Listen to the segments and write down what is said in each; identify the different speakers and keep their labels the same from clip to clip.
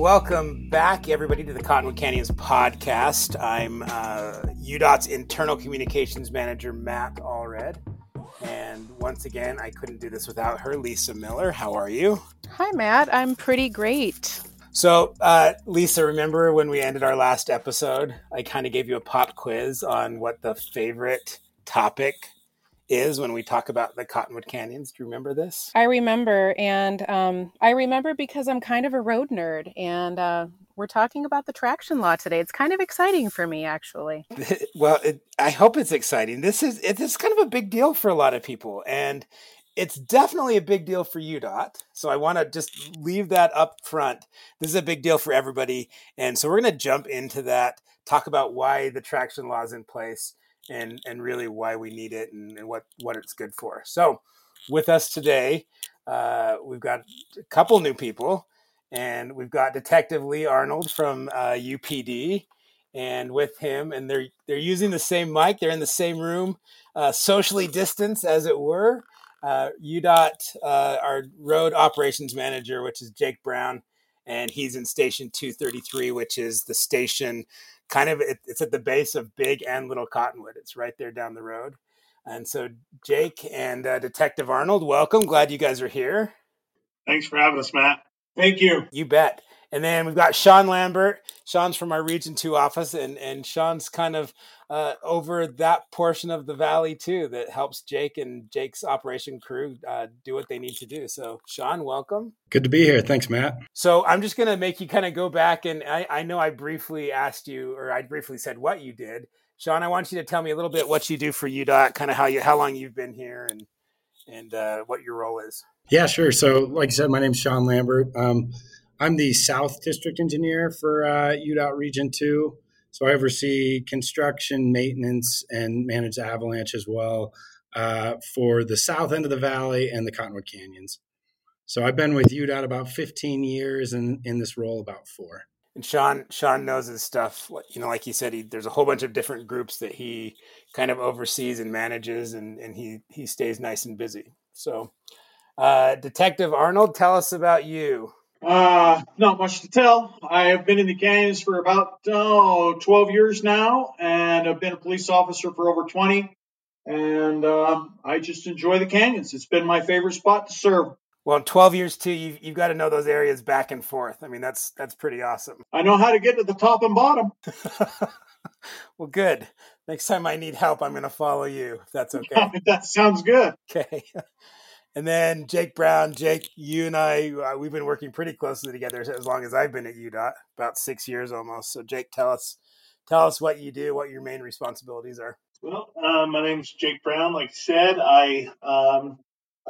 Speaker 1: welcome back, everybody, to the Cottonwood Canyons podcast. I'm uh, UDOT's internal communications manager, Matt Allred. And once again, I couldn't do this without her, Lisa Miller. How are you?
Speaker 2: Hi, Matt. I'm pretty great.
Speaker 1: So, uh, Lisa, remember when we ended our last episode? I kind of gave you a pop quiz on what the favorite topic is when we talk about the Cottonwood Canyons. Do you remember this?
Speaker 2: I remember, and um, I remember because I'm kind of a road nerd, and uh, we're talking about the traction law today. It's kind of exciting for me, actually.
Speaker 1: well, it, I hope it's exciting. This is it's kind of a big deal for a lot of people, and it's definitely a big deal for UDOT. So I want to just leave that up front. This is a big deal for everybody, and so we're going to jump into that. Talk about why the traction law is in place and and really why we need it and, and what what it's good for. So, with us today, uh, we've got a couple new people, and we've got Detective Lee Arnold from uh, UPD, and with him, and they're they're using the same mic. They're in the same room, uh, socially distanced, as it were. Uh, UDOT, uh, our road operations manager, which is Jake Brown, and he's in station 233, which is the station kind of it, it's at the base of Big and Little Cottonwood. It's right there down the road. And so, Jake and uh, Detective Arnold, welcome. Glad you guys are here.
Speaker 3: Thanks for having us, Matt. Thank you.
Speaker 1: You bet. And then we've got Sean Lambert. Sean's from our Region 2 office, and, and Sean's kind of uh, over that portion of the valley too that helps Jake and Jake's operation crew uh, do what they need to do. So, Sean, welcome.
Speaker 4: Good to be here. Thanks, Matt.
Speaker 1: So, I'm just going to make you kind of go back, and I, I know I briefly asked you, or I briefly said what you did. Sean, I want you to tell me a little bit what you do for UDOT, kind of how you, how long you've been here, and and uh, what your role is.
Speaker 4: Yeah, sure. So, like I said, my name's Sean Lambert. Um, I'm the South District Engineer for uh, UDOT Region 2. So I oversee construction, maintenance, and manage the avalanche as well uh, for the south end of the valley and the Cottonwood Canyons. So I've been with UDOT about 15 years and in this role about four.
Speaker 1: And Sean, Sean knows his stuff. You know, like he said, he, there's a whole bunch of different groups that he kind of oversees and manages, and, and he he stays nice and busy. So, uh, Detective Arnold, tell us about you.
Speaker 3: Uh, not much to tell. I have been in the canyons for about oh, 12 years now, and I've been a police officer for over 20. And uh, I just enjoy the canyons. It's been my favorite spot to serve.
Speaker 1: Well, in 12 years too, you've, you've got to know those areas back and forth. I mean, that's that's pretty awesome.
Speaker 3: I know how to get to the top and bottom.
Speaker 1: well, good. Next time I need help, I'm going to follow you. If that's okay.
Speaker 3: that sounds good.
Speaker 1: Okay. And then Jake Brown, Jake, you and I, uh, we've been working pretty closely together as long as I've been at UDOT, about six years almost. So, Jake, tell us, tell us what you do, what your main responsibilities are.
Speaker 3: Well, uh, my name's Jake Brown. Like I said, I um,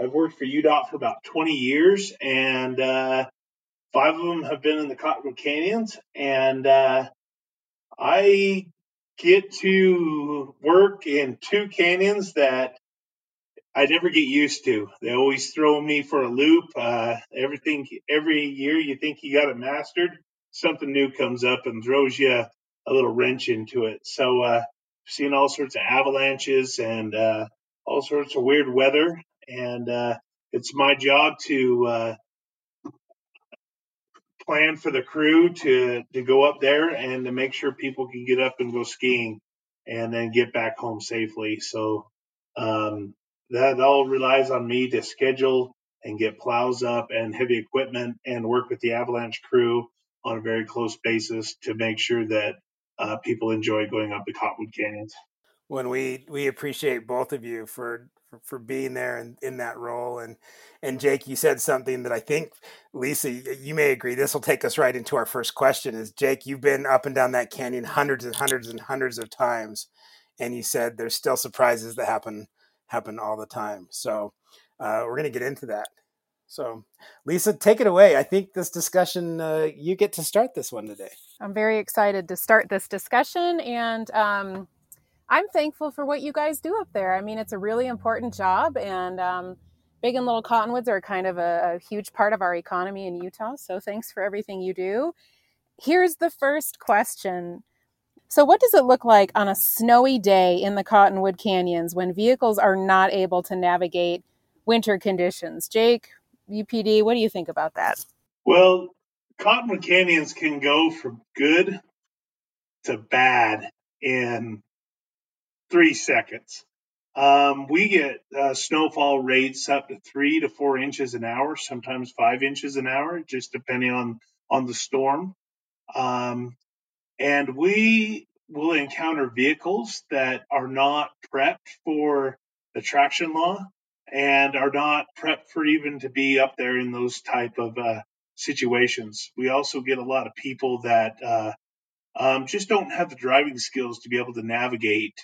Speaker 3: I've worked for UDOT for about 20 years, and uh, five of them have been in the Cottonwood Canyons, and uh, I get to work in two canyons that I never get used to. They always throw me for a loop. Uh, everything every year you think you got it mastered, something new comes up and throws you a little wrench into it. So uh, seen all sorts of avalanches and uh, all sorts of weird weather, and uh, it's my job to uh, plan for the crew to to go up there and to make sure people can get up and go skiing and then get back home safely. So um, that all relies on me to schedule and get plows up and heavy equipment and work with the avalanche crew on a very close basis to make sure that uh, people enjoy going up the Cottonwood Canyons.
Speaker 1: When we we appreciate both of you for for, being there and in that role and and Jake, you said something that I think Lisa, you may agree. This will take us right into our first question. Is Jake, you've been up and down that canyon hundreds and hundreds and hundreds of times, and you said there's still surprises that happen happen all the time. So uh, we're going to get into that. So, Lisa, take it away. I think this discussion, uh, you get to start this one today.
Speaker 2: I'm very excited to start this discussion, and um, I'm thankful for what you guys do up there. I mean, it's a really important job, and um, Big and Little Cottonwoods are kind of a, a huge part of our economy in Utah. So, thanks for everything you do. Here's the first question so, what does it look like on a snowy day in the Cottonwood Canyons when vehicles are not able to navigate winter conditions? Jake, UPD, what do you think about that?
Speaker 3: Well, Cottonwood Canyons can go from good to bad in three seconds. Um, we get uh, snowfall rates up to three to four inches an hour, sometimes five inches an hour, just depending on on the storm. Um, and we will encounter vehicles that are not prepped for the traction law and are not prepped for even to be up there in those type of uh, situations. We also get a lot of people that uh, um, just don't have the driving skills to be able to navigate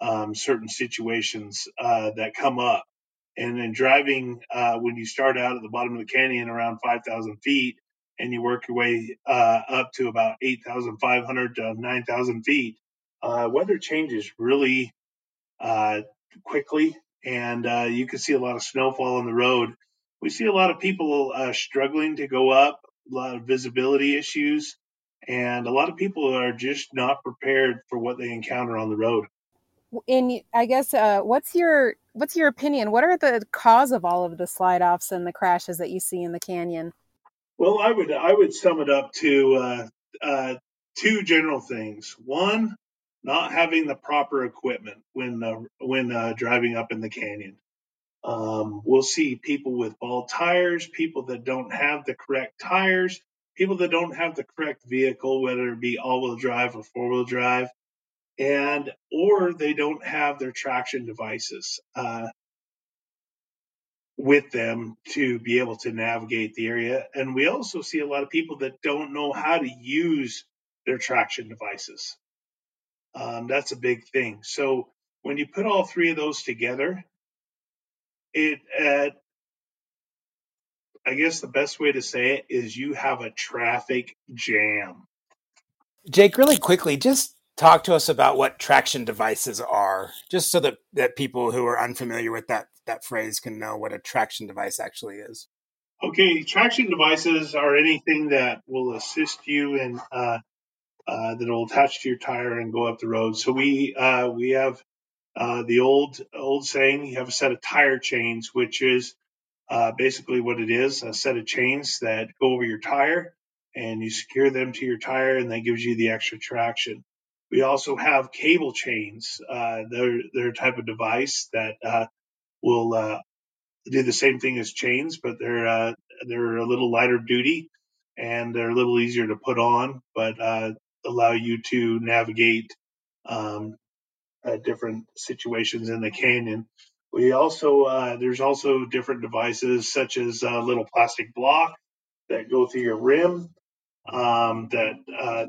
Speaker 3: um, certain situations uh, that come up. And then driving uh, when you start out at the bottom of the canyon around 5,000 feet and you work your way uh, up to about 8,500 to 9,000 feet, uh, weather changes really uh, quickly. And uh, you can see a lot of snowfall on the road. We see a lot of people struggling to go up, a lot of visibility issues, and a lot of people are just not prepared for what they encounter on the road
Speaker 2: in I guess uh, what's your what's your opinion? What are the cause of all of the slide offs and the crashes that you see in the canyon?
Speaker 3: Well, I would I would sum it up to uh, uh, two general things. One, not having the proper equipment when uh, when uh, driving up in the canyon. Um, we'll see people with bald tires, people that don't have the correct tires, people that don't have the correct vehicle, whether it be all-wheel drive or four-wheel drive and or they don't have their traction devices uh, with them to be able to navigate the area. And we also see a lot of people that don't know how to use their traction devices. Um, that's a big thing. So when you put all three of those together, it uh, I guess the best way to say it is you have a traffic jam.
Speaker 1: Jake, really quickly, just talk to us about what traction devices are, just so that, that people who are unfamiliar with that, that phrase can know what a traction device actually is.
Speaker 3: Okay, traction devices are anything that will assist you in uh, uh, that will attach to your tire and go up the road. So we uh, we have uh, the old old saying: you have a set of tire chains, which is uh, basically what it is: a set of chains that go over your tire, and you secure them to your tire, and that gives you the extra traction. We also have cable chains. Uh, they're they're a type of device that uh, will uh, do the same thing as chains, but they're uh, they're a little lighter duty and they're a little easier to put on, but uh, allow you to navigate um, uh, different situations in the canyon. We also there's also different devices such as a little plastic block that go through your rim um, that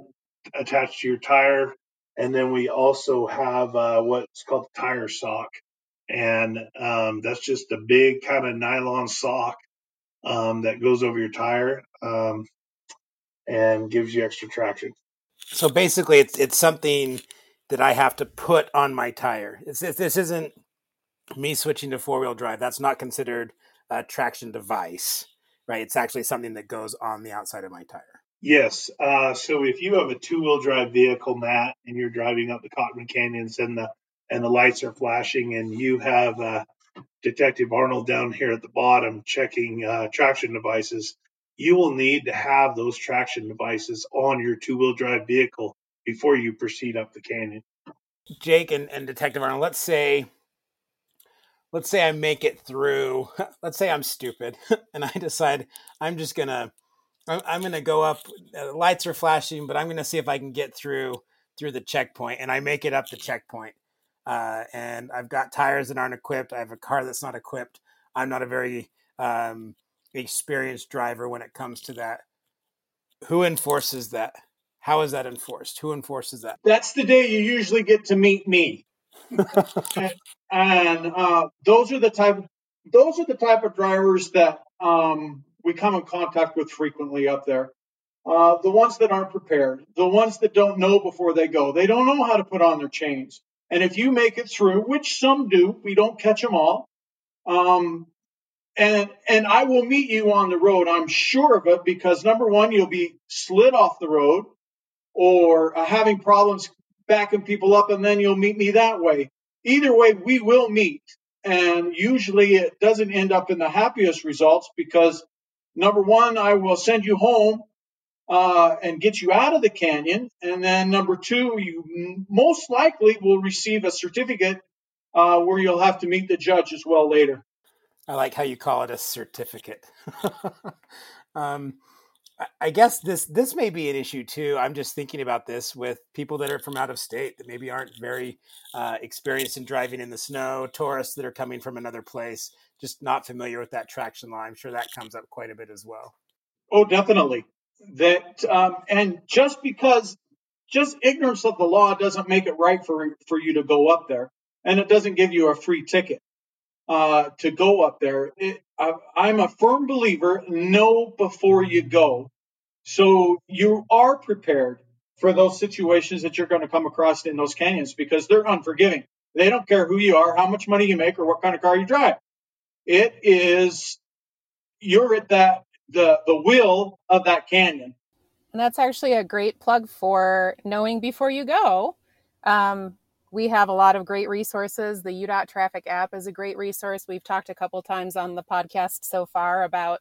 Speaker 3: attach to your tire and then we also have uh, what's called the tire sock. And um, that's just a big kind of nylon sock um, that goes over your tire um, and gives you extra traction.
Speaker 1: So basically, it's it's something that I have to put on my tire. This isn't me switching to four wheel drive. That's not considered a traction device, right? It's actually something that goes on the outside of my tire.
Speaker 3: Yes. Uh, so if you have a two-wheel drive vehicle, Matt, and you're driving up the Cottonwood Canyons and the and the lights are flashing, and you have uh, Detective Arnold down here at the bottom checking uh, traction devices, you will need to have those traction devices on your two-wheel drive vehicle before you proceed up the canyon.
Speaker 1: Jake and, and Detective Arnold, let's say let's say I make it through. Let's say I'm stupid and I decide I'm just gonna I'm going to go up. Uh, lights are flashing, but I'm going to see if I can get through through the checkpoint, and I make it up the checkpoint. Uh, and I've got tires that aren't equipped. I have a car that's not equipped. I'm not a very um, experienced driver when it comes to that. Who enforces that? How is that enforced? Who enforces that?
Speaker 5: That's the day you usually get to meet me. and, and uh, those are the type those are the type of drivers that um, we come in contact with frequently up there. Uh, the ones that aren't prepared, the ones that don't know before they go, they don't know how to put on their chains. And if you make it through, which some do, we don't catch them all. Um, and and I will meet you on the road. I'm sure of it because number one, you'll be slid off the road or uh, having problems backing people up, and then you'll meet me that way. Either way, we will meet. And usually it doesn't end up in the happiest results because number one, I will send you home uh, and get you out of the canyon. And then number two, you most likely will receive a certificate uh, where you'll have to meet the judge as well later.
Speaker 1: I like how you call it a certificate. um, I guess this this may be an issue too. I'm just thinking about this with people that are from out of state that maybe aren't very uh, experienced in driving in the snow, tourists that are coming from another place, just not familiar with that traction law. I'm sure that comes up quite a bit as well.
Speaker 5: Oh, definitely. That um, and just because just ignorance of the law doesn't make it right for for you to go up there, and it doesn't give you a free ticket uh, to go up there. It, I, I'm a firm believer know before you go. So you are prepared for those situations that you're going to come across in those canyons because they're unforgiving. They don't care who you are, how much money you make, or what kind of car you drive. It is you're at that the the will of that canyon.
Speaker 2: And that's actually a great plug for knowing before you go. Um, we have a lot of great resources. The UDOT traffic app is a great resource. We've talked a couple times on the podcast so far about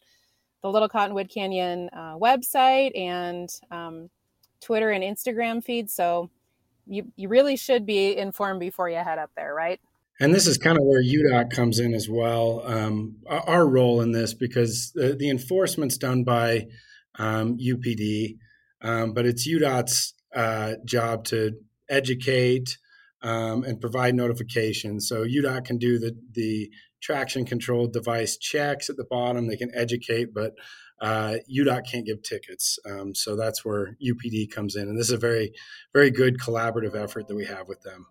Speaker 2: the Little Cottonwood Canyon uh, website and um, Twitter and Instagram feed. So you, you really should be informed before you head up there, right?
Speaker 4: And this is kind of where UDOT comes in as well. Um, our role in this, because the, the enforcement's done by um, UPD, um, but it's UDOT's uh, job to educate, um, and provide notifications. So UDOT can do the the traction control device checks at the bottom. They can educate, but uh, UDOT can't give tickets. Um, so that's where UPD comes in, and this is a very very good collaborative effort that we have with them.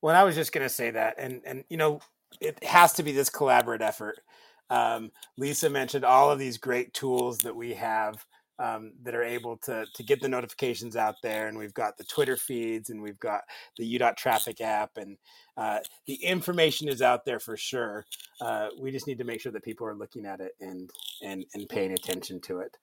Speaker 1: Well, I was just going to say that, and and you know, it has to be this collaborative effort. Um, Lisa mentioned all of these great tools that we have um, that are able to to get the notifications out there. And we've got the Twitter feeds, and we've got the UDOT traffic app, and uh, the information is out there for sure. Uh, we just need to make sure that people are looking at it and and and paying attention to it.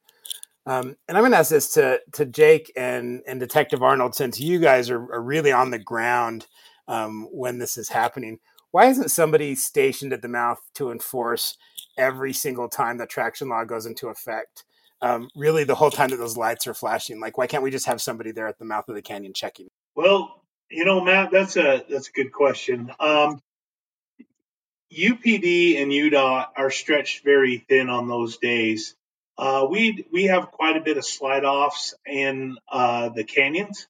Speaker 1: Um, and I'm going to ask this to to Jake and and Detective Arnold, since you guys are, are really on the ground um, when this is happening. Why isn't somebody stationed at the mouth to enforce every single time the traction law goes into effect? Um, really the whole time that those lights are flashing. Like, why can't we just have somebody there at the mouth of the canyon checking?
Speaker 3: Well, you know, Matt, that's a that's a good question. Um, UPD and UDOT are stretched very thin on those days. Uh, we we have quite a bit of slide offs in uh, the canyons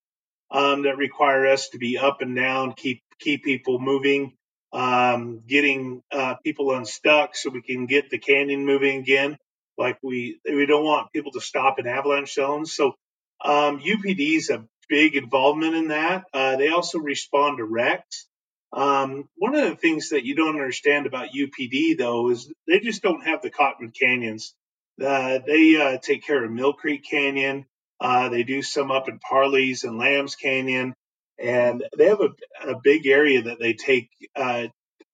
Speaker 3: um, that require us to be up and down, keep keep people moving, um, getting uh, people unstuck so we can get the canyon moving again. Like we we don't want people to stop in avalanche zones. So um, UPD is a big involvement in that. Uh, they also respond to wrecks. Um, one of the things that you don't understand about UPD though is they just don't have the Cottonwood Canyons. Uh, they uh, take care of Mill Creek Canyon. Uh, they do some up in Parley's and Lambs Canyon, and they have a, a big area that they take uh,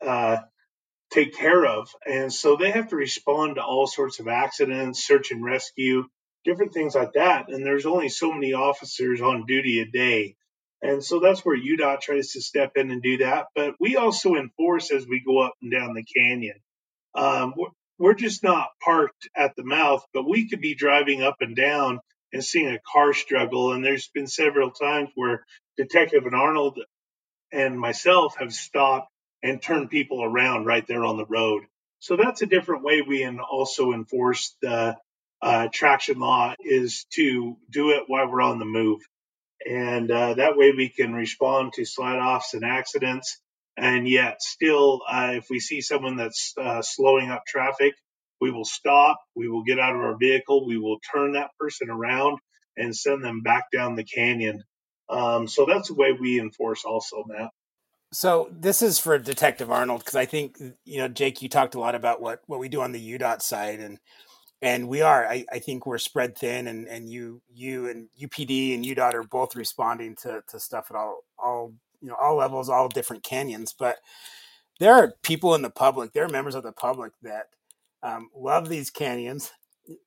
Speaker 3: uh, take care of. And so they have to respond to all sorts of accidents, search and rescue, different things like that. And there's only so many officers on duty a day. And so that's where UDOT tries to step in and do that. But we also enforce as we go up and down the canyon. Um, we're, we're just not parked at the mouth, but we could be driving up and down and seeing a car struggle. And there's been several times where Detective and Arnold and myself have stopped and turn people around right there on the road. So that's a different way we also enforce the uh, traction law is to do it while we're on the move. And uh, that way we can respond to slide offs and accidents. And yet, still, uh, if we see someone that's uh, slowing up traffic, we will stop, we will get out of our vehicle, we will turn that person around and send them back down the canyon. Um, so that's the way we enforce also, Matt.
Speaker 1: So this is for Detective Arnold because I think you know Jake, you talked a lot about what what we do on the UDOT side, and and we are. I, I think we're spread thin, and and you you and UPD and UDOT are both responding to to stuff at all all you know all levels, all different canyons. But there are people in the public, there are members of the public that um, love these canyons.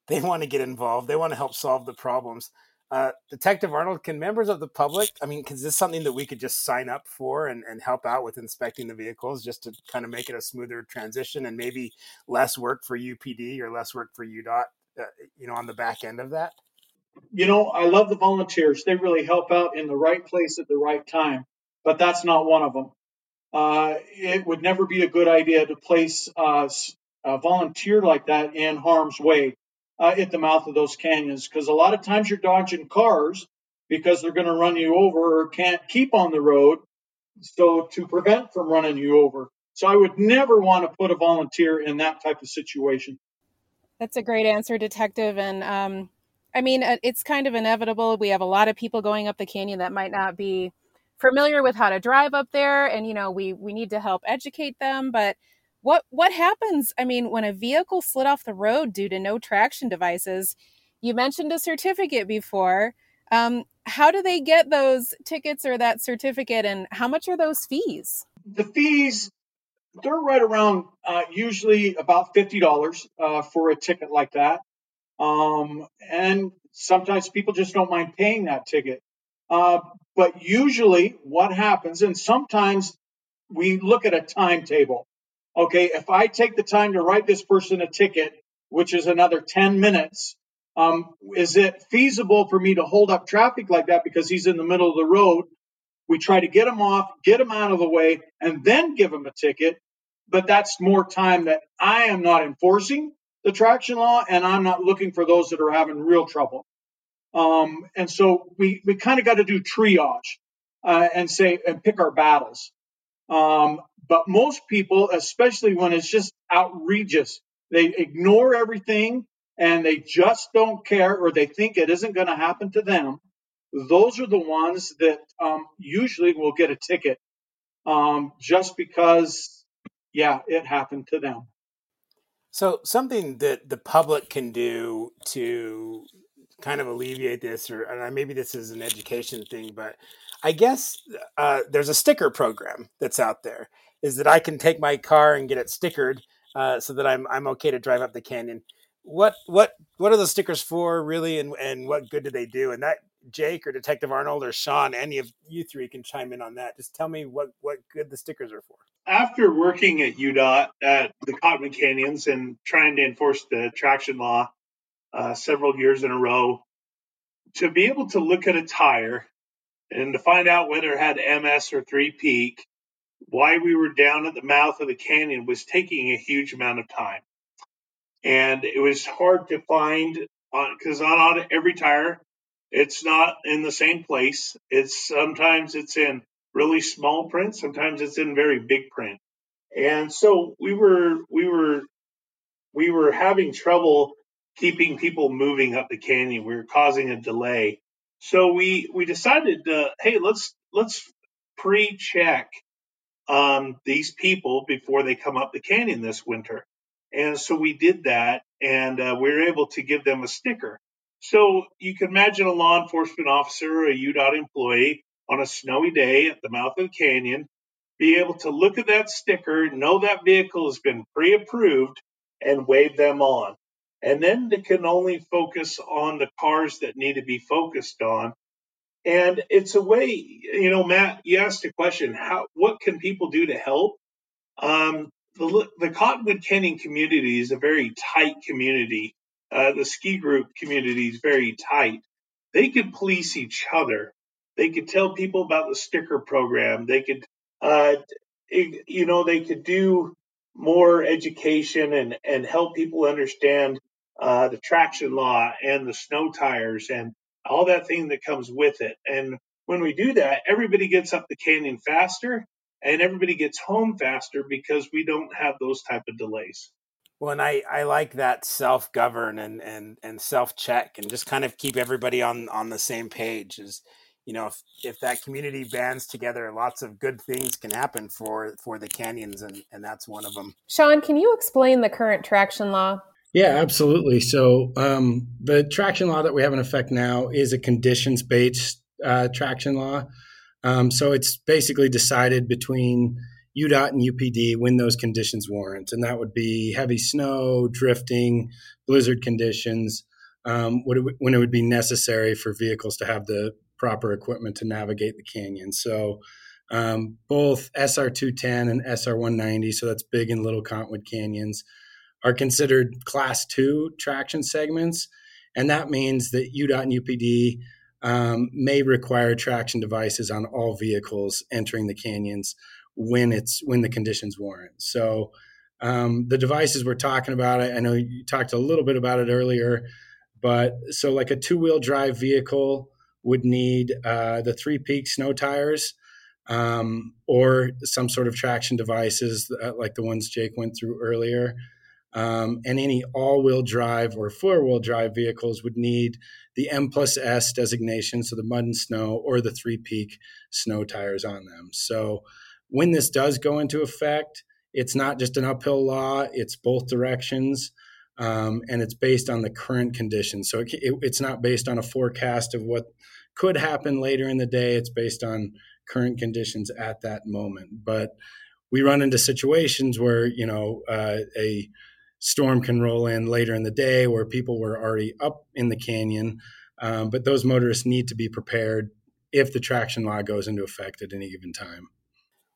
Speaker 1: They want to get involved. They want to help solve the problems uh, Detective Arnold, can members of the public, I mean, is this something that we could just sign up for and, and help out with inspecting the vehicles just to kind of make it a smoother transition and maybe less work for UPD or less work for UDOT, uh, you know, on the back end of that?
Speaker 5: you know, I love the volunteers. They really help out in the right place at the right time, but that's not one of them. Uh, it would never be a good idea to place uh, a volunteer like that in harm's way uh, at the mouth of those canyons because a lot of times you're dodging cars because they're going to run you over or can't keep on the road. So to prevent from running you over. So I would never want to put a volunteer in that type of situation.
Speaker 2: That's a great answer, Detective. And um, I mean, uh, it's kind of inevitable. We have a lot of people going up the canyon that might not be familiar with how to drive up there, and you know, we we need to help educate them. But what what happens? I mean, when a vehicle slid off the road due to no traction devices, you mentioned a certificate before. Um, how do they get those tickets or that certificate, and how much are those fees?
Speaker 5: The fees they're right around uh, usually about fifty dollars uh, for a ticket like that. Um, and sometimes people just don't mind paying that ticket. Uh, but usually, what happens, and sometimes we look at a timetable. Okay, if I take the time to write this person a ticket, which is another 10 minutes, um, is it feasible for me to hold up traffic like that because he's in the middle of the road? We try to get him off, get him out of the way, and then give him a ticket. But that's more time that I am not enforcing the traction law, and I'm not looking for those that are having real trouble. Um, and so we we kind of got to do triage uh, and say and pick our battles. Um, but most people, especially when it's just outrageous, they ignore everything and they just don't care or they think it isn't going to happen to them. Those are the ones that um, usually will get a ticket um, just because, yeah, it happened to them.
Speaker 1: So, something that the public can do to kind of alleviate this, or maybe this is an education thing, but I guess uh, there's a sticker program that's out there. Is that I can take my car and get it stickered uh, so that I'm I'm okay to drive up the canyon. What what what are those stickers for, really, and and what good do they do? And that Jake or Detective Arnold or Sean, any of you three can chime in on that. Just tell me what what good the stickers are for
Speaker 3: after working at UDOT at the Cottonwood Canyons and trying to enforce the traction law uh, several years in a row, to be able to look at a tire and to find out whether it had MS or three peak, why we were down at the mouth of the canyon was taking a huge amount of time. And it was hard to find because on, on every tire, it's not in the same place. It's sometimes it's in really small print. Sometimes it's in very big print. And so we were we were we were having trouble keeping people moving up the canyon. We were causing a delay. So we we decided to hey let's let's pre-check um, these people before they come up the canyon this winter. And so we did that, and uh, we were able to give them a sticker. So you can imagine a law enforcement officer or a UDOT employee on a snowy day at the mouth of the canyon, be able to look at that sticker, know that vehicle has been pre approved, and wave them on. And then they can only focus on the cars that need to be focused on. And it's a way, you know, Matt, you asked a question how, what can people do to help? Um, the, the Cottonwood Canyon community is a very tight community. Uh, the ski group community is very tight. They could police each other they could tell people about the sticker program. They could, uh, you know, they could do more education and, and help people understand uh, the traction law and the snow tires and all that thing that comes with it. And when we do that, everybody gets up the canyon faster and everybody gets home faster because we don't have those type of delays.
Speaker 1: Well, and I, I like that self govern and, and, and self check and just kind of keep everybody on, on the same page is, you know, if, if that community bands together, lots of good things can happen for for the canyons, and and that's one of them.
Speaker 2: Sean, can you explain the current traction law?
Speaker 4: Yeah, absolutely. So um, the traction law that we have in effect now is a conditions based uh, traction law. Um, so it's basically decided between UDOT and UPD when those conditions warrant, and that would be heavy snow, drifting, blizzard conditions. Um, when it would be necessary for vehicles to have the proper equipment to navigate the canyon. So um, both SR210 and SR190, so that's big and little Cottonwood canyons, are considered class two traction segments. and that means that UDOT and UPD um, may require traction devices on all vehicles entering the canyons when it's when the conditions warrant. So um, the devices we're talking about, I, know you talked a little bit about it earlier, but so like a two wheel drive vehicle would need uh, the three peak snow tires um, or some sort of traction devices uh, like the ones Jake went through earlier. Um, and any all wheel drive or four wheel drive vehicles would need the M plus S designation, so the mud and snow, or the three peak snow tires on them. So when this does go into effect, it's not just an uphill law, it's both directions. Um, and it's based on the current conditions. So it, it, it's not based on a forecast of what could happen later in the day. It's based on current conditions at that moment. But we run into situations where you know uh, a storm can roll in later in the day where people were already up in the canyon. Um, but those motorists need to be prepared if the traction law goes into effect at any given time.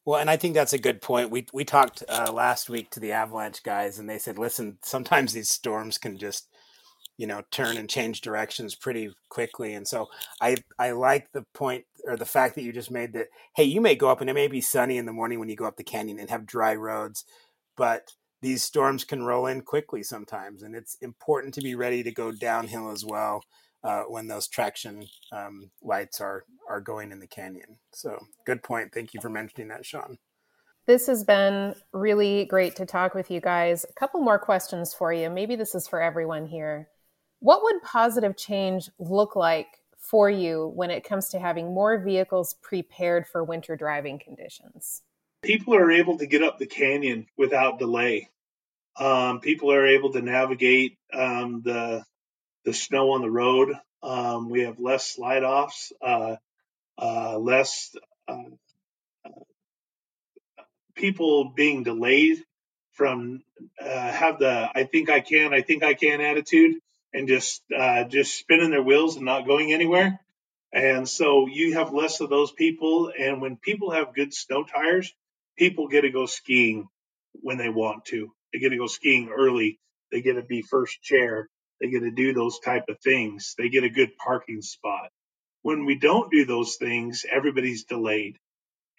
Speaker 1: Well, and I think that's a good point. We we talked uh, last week to the Avalanche guys, and they said, "Listen, sometimes these storms can just, you know, turn and change directions pretty quickly." And so I I like the point or the fact that you just made that. Hey, you may go up and it may be sunny in the morning when you go up the canyon and have dry roads, but these storms can roll in quickly sometimes, and it's important to be ready to go downhill as well uh, when those traction um, lights are are going in the canyon. So, good point. Thank you for mentioning that, Sean.
Speaker 2: This has been really great to talk with you guys. A couple more questions for you. Maybe this is for everyone here. What would positive change look like for you when it comes to having more vehicles prepared for winter driving conditions?
Speaker 3: People are able to get up the canyon without delay. Um, people are able to navigate um, the the snow on the road. Um, we have less slide offs, uh, uh, less uh, people being delayed from uh, have the I think I can, I think I can attitude and just uh, just spinning their wheels and not going anywhere. And so you have less of those people. And when people have good snow tires, people get to go skiing when they want to. They get to go skiing early. They get to be first chair. They get to do those type of things. They get a good parking spot. When we don't do those things, everybody's delayed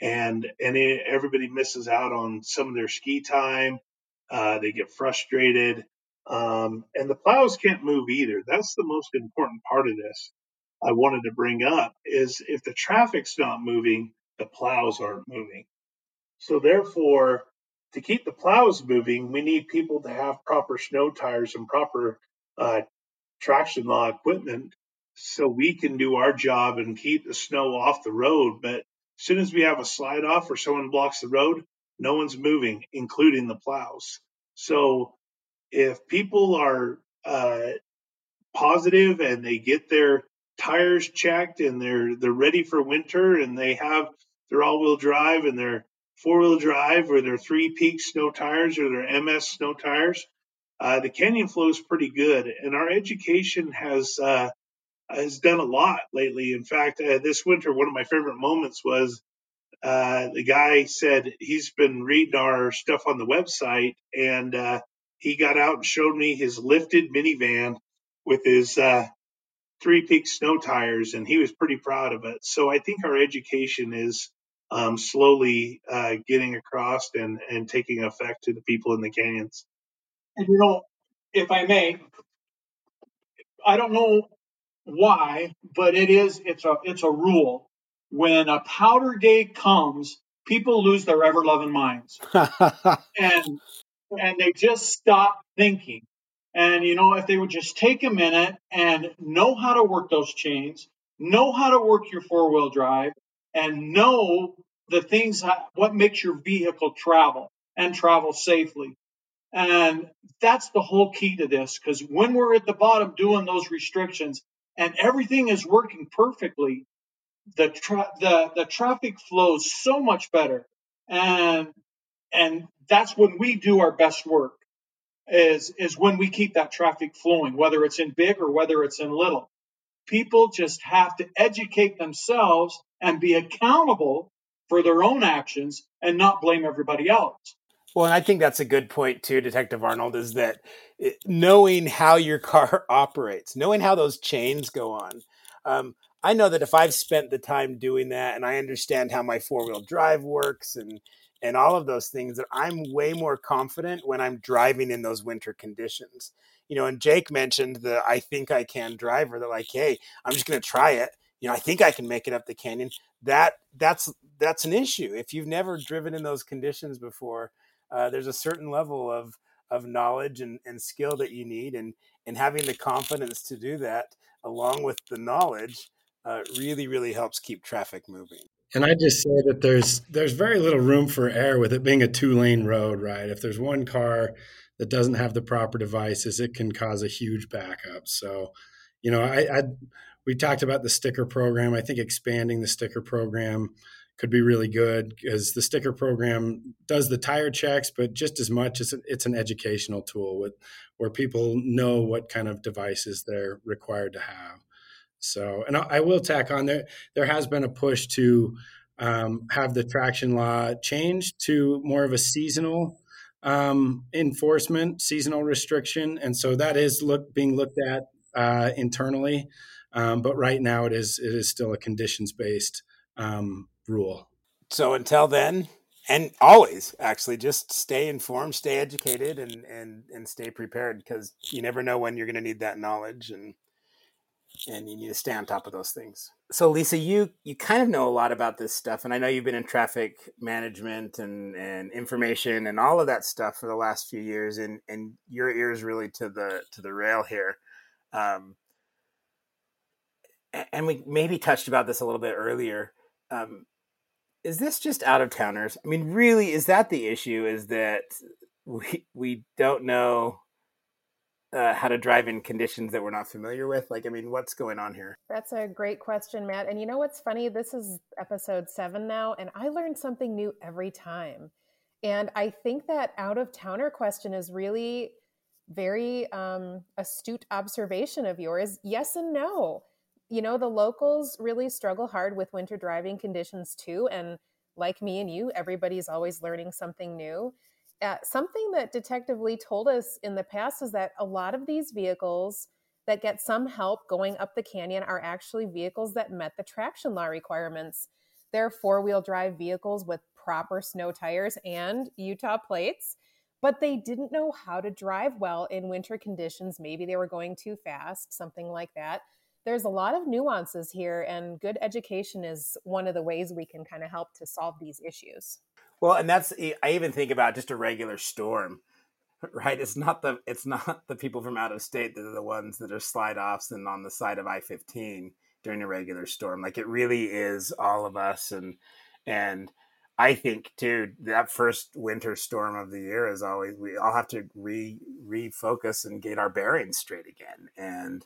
Speaker 3: and and it, everybody misses out on some of their ski time. Uh, they get frustrated, um, and the plows can't move either. That's the most important part of this. I wanted to bring up is if the traffic's not moving, the plows aren't moving. So therefore, to keep the plows moving, we need people to have proper snow tires and proper uh, traction law equipment so we can do our job and keep the snow off the road. But as soon as we have a slide off or someone blocks the road, no one's moving, including the plows. So if people are uh, positive and they get their tires checked and they're they're ready for winter and they have their all-wheel drive and their four-wheel drive or their three peak snow tires or their MS snow tires, uh, the canyon flow is pretty good. And our education has uh, has done a lot lately. In fact, uh, this winter, one of my favorite moments was uh, the guy said he's been reading our stuff on the website and uh, he got out and showed me his lifted minivan with his uh, three peak snow tires and he was pretty proud of it. So I think our education is um, slowly uh, getting across and, and taking effect to the people in the canyons.
Speaker 5: And you know, if I may, I don't know why, but it is it's a it's a rule. When a powder day comes, people lose their ever loving minds. and and they just stop thinking. And you know, if they would just take a minute and know how to work those chains, know how to work your four wheel drive, and know the things what makes your vehicle travel and travel safely. And that's the whole key to this because when we're at the bottom doing those restrictions and everything is working perfectly, the tra- the the traffic flows so much better. And and that's when we do our best work is is when we keep that traffic flowing, whether it's in big or whether it's in little. People just have to educate themselves and be accountable for their own actions and not blame everybody else.
Speaker 1: Well, and I think that's a good point too, Detective Arnold, is that eh, knowing how your car operates, knowing how those chains go on. Um, I know that if I've spent the time doing that and I understand how my four wheel drive works and and all of those things, that I'm way more confident when I'm driving in those winter conditions. You know, and Jake mentioned the I think I can driver that like, hey, I'm just gonna try it. You know, I think I can make it up the canyon. That that's that's an issue. If you've never driven in those conditions before, uh, there's a certain level of of knowledge and, and skill that you need and and having the confidence to do that along with the knowledge uh, really really helps keep traffic moving
Speaker 4: and i just say that there's there's very little room for error with it being a two lane road right if there's one car that doesn't have the proper devices it can cause a huge backup so you know i, I we talked about the sticker program i think expanding the sticker program could be really good because the sticker program does the tire checks, but just as much as it's an educational tool with where people know what kind of devices they're required to have. So, and I, will tack on there. There has been a push to um, have the traction law changed to more of a seasonal um, enforcement, seasonal restriction, and so that is look being looked at uh, internally. Um, but right now, it is it is still a conditions based um, rule.
Speaker 1: So until then, and always actually just stay informed, stay educated, and and and stay prepared because you never know when you're going to need that knowledge and and you need to stay on top of those things. So Lisa, you you kind of know a lot about this stuff, and I know you've been in traffic management and and information and all of that stuff for the last few years, and and your ears really to the to the rail here. Um, and we maybe touched about this a little bit earlier. Um, is this just out of towners? I mean, really, is that the issue? Is that we we don't know uh, how to drive in conditions that we're not familiar with? Like, I mean, what's going on here?
Speaker 2: That's a great question, Matt. And you know what's funny? This is episode seven now, and I learn something new every time. And I think that out of towner question is really very um, astute observation of yours. Yes and no you know, the locals really struggle hard with winter driving conditions too. And like me and you, everybody's always learning something new. Uh, something that Detective Lee told us in the past is that a lot of these vehicles that get some help going up the canyon are actually vehicles that met the traction law requirements. They're four wheel drive vehicles with proper snow tires and Utah plates, but they didn't know how to drive well in winter conditions. Maybe they were going too fast, something like that there's a lot of nuances here and good education is one of the ways we can kind of help to solve these issues
Speaker 1: well and that's i even think about just a regular storm right it's not the it's not the people from out of state that are the ones that are slide offs and on the side of i-15 during a regular storm like it really is all of us and and I think too that first winter storm of the year is always we all have to re refocus and get our bearings straight again. And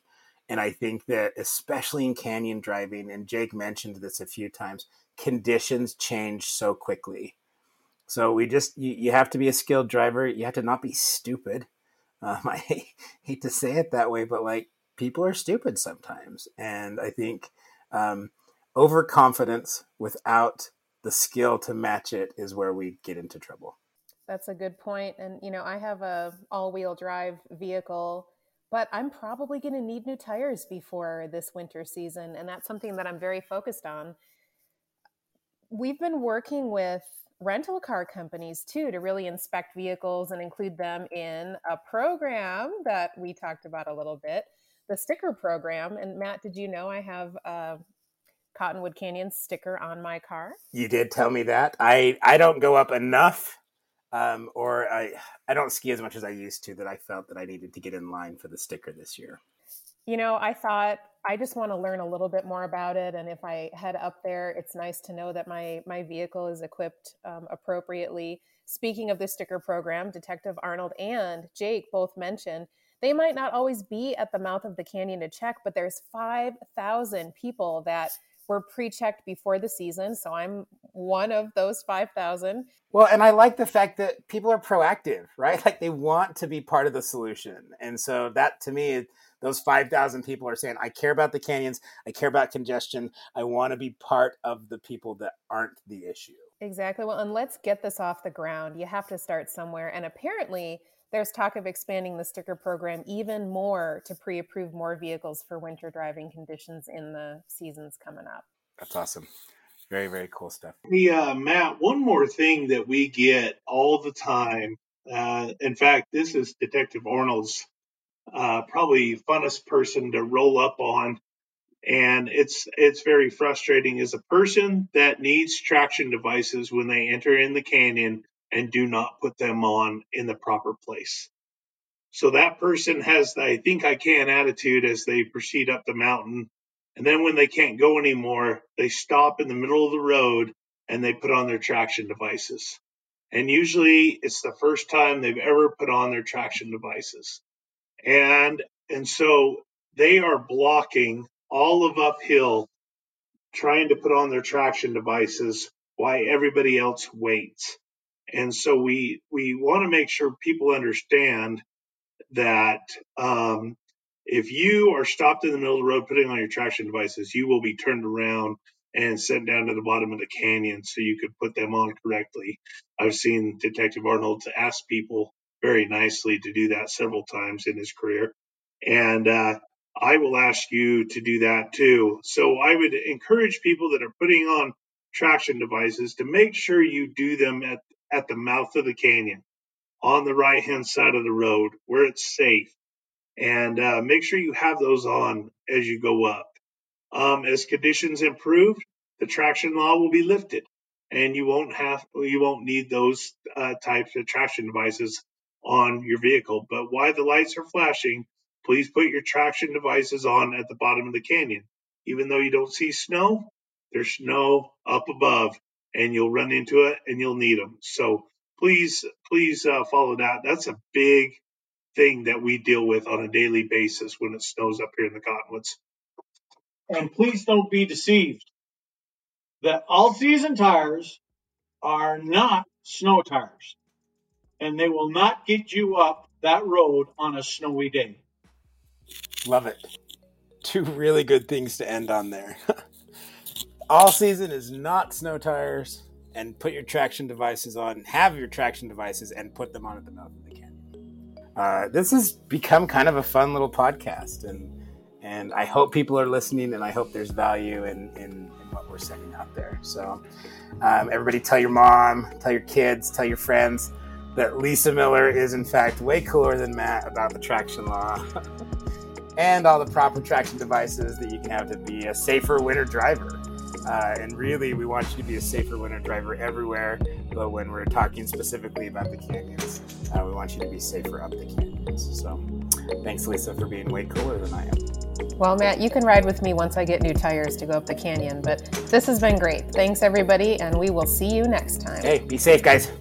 Speaker 1: and I think that, especially in canyon driving, and Jake mentioned this a few times, conditions change so quickly. So we just, you, you have to be a skilled driver. You have to not be stupid. Um, I hate, to say it that way, but like people are stupid sometimes. And I think um, overconfidence without the skill to match it is where we get into trouble.
Speaker 2: That's a good point. And, you know, I have a all wheel drive vehicle but I'm probably going to need new tires before this winter season. And that's something that I'm very focused on. We've been working with rental car companies too to really inspect vehicles and include them in a program that we talked about a little bit the sticker program. And Matt, did you know I have a Cottonwood Canyon sticker on my car?
Speaker 1: You did tell me that. I, I don't go up enough um, or I I don't ski as much as I used to that I felt that I needed to get in line for the sticker this year.
Speaker 2: You know, I thought I just want to learn a little bit more about it, and if I head up there, it's nice to know that my my vehicle is equipped um, appropriately. Speaking of the sticker program, Detective Arnold and Jake both mentioned they might not always be at the mouth of the canyon to check, but there's five thousand people that were pre-checked before the season so i'm one of those 5000
Speaker 1: well and i like the fact that people are proactive right like they want to be part of the solution and so that to me those 5000 people are saying i care about the canyons i care about congestion i want to be part of the people that aren't the issue
Speaker 2: Exactly. Well, and let's get this off the ground. You have to start somewhere. And apparently, there's talk of expanding the sticker program even more to pre approve more vehicles for winter driving conditions in the seasons coming up.
Speaker 1: That's awesome. Very, very cool stuff.
Speaker 3: Hey, uh, Matt, one more thing that we get all the time. Uh, in fact, this is Detective Arnold's uh, probably funnest person to roll up on and it's it's very frustrating as a person that needs traction devices when they enter in the canyon and do not put them on in the proper place. So that person has the I think I can attitude as they proceed up the mountain. And then when they can't go anymore, they stop in the middle of the road and they put on their traction devices. And usually it's the first time they've ever put on their traction devices. And and so they are blocking all of uphill trying to put on their traction devices while everybody else waits. And so we we want to make sure people understand that um, if you are stopped in the middle of the road putting on your traction devices, you will be turned around and sent down to the bottom of the canyon so you could put them on correctly. I've seen Detective Arnold to ask people very nicely to do that several times in his career. And uh, I will ask you to do that too. So I would encourage people that are putting on traction devices to make sure you do them at, at the mouth of the canyon on the right hand side of the road where it's safe. And uh, make sure you have those on as you go up. Um, as conditions improve, the traction law will be lifted and you won't have you won't need those uh, types of traction devices on your vehicle. But while the lights are flashing, Please put your traction devices on at the bottom of the canyon. Even though you don't see snow, there's snow up above and you'll run into it and you'll need them. So please, please uh, follow that. That's a big thing that we deal with on a daily basis when it snows up here in the Cottonwoods.
Speaker 5: And please don't be deceived that all season tires are not snow tires and they will not get you up that road on a snowy day.
Speaker 1: Love it. Two really good things to end on there. All season is not snow tires, and put your traction devices on. Have your traction devices and put them on at the mouth of the canyon. Uh, this has become kind of a fun little podcast, and and I hope people are listening, and I hope there's value in in, in what we're sending out there. So, um, everybody, tell your mom, tell your kids, tell your friends that Lisa Miller is in fact way cooler than Matt about the traction law. and all the proper traction devices that you can have to be a safer winter driver. Uh, and really, we want you to be a safer winter driver everywhere. But when we're talking specifically about the canyons, uh, we want you to be safer up the canyons. So, thanks, Lisa, for being way cooler than I am.
Speaker 2: Well, Matt, you can ride with me once I get new tires to go up the canyon. But this has been great. Thanks, everybody, and we will see you next time.
Speaker 1: Hey, be safe, guys.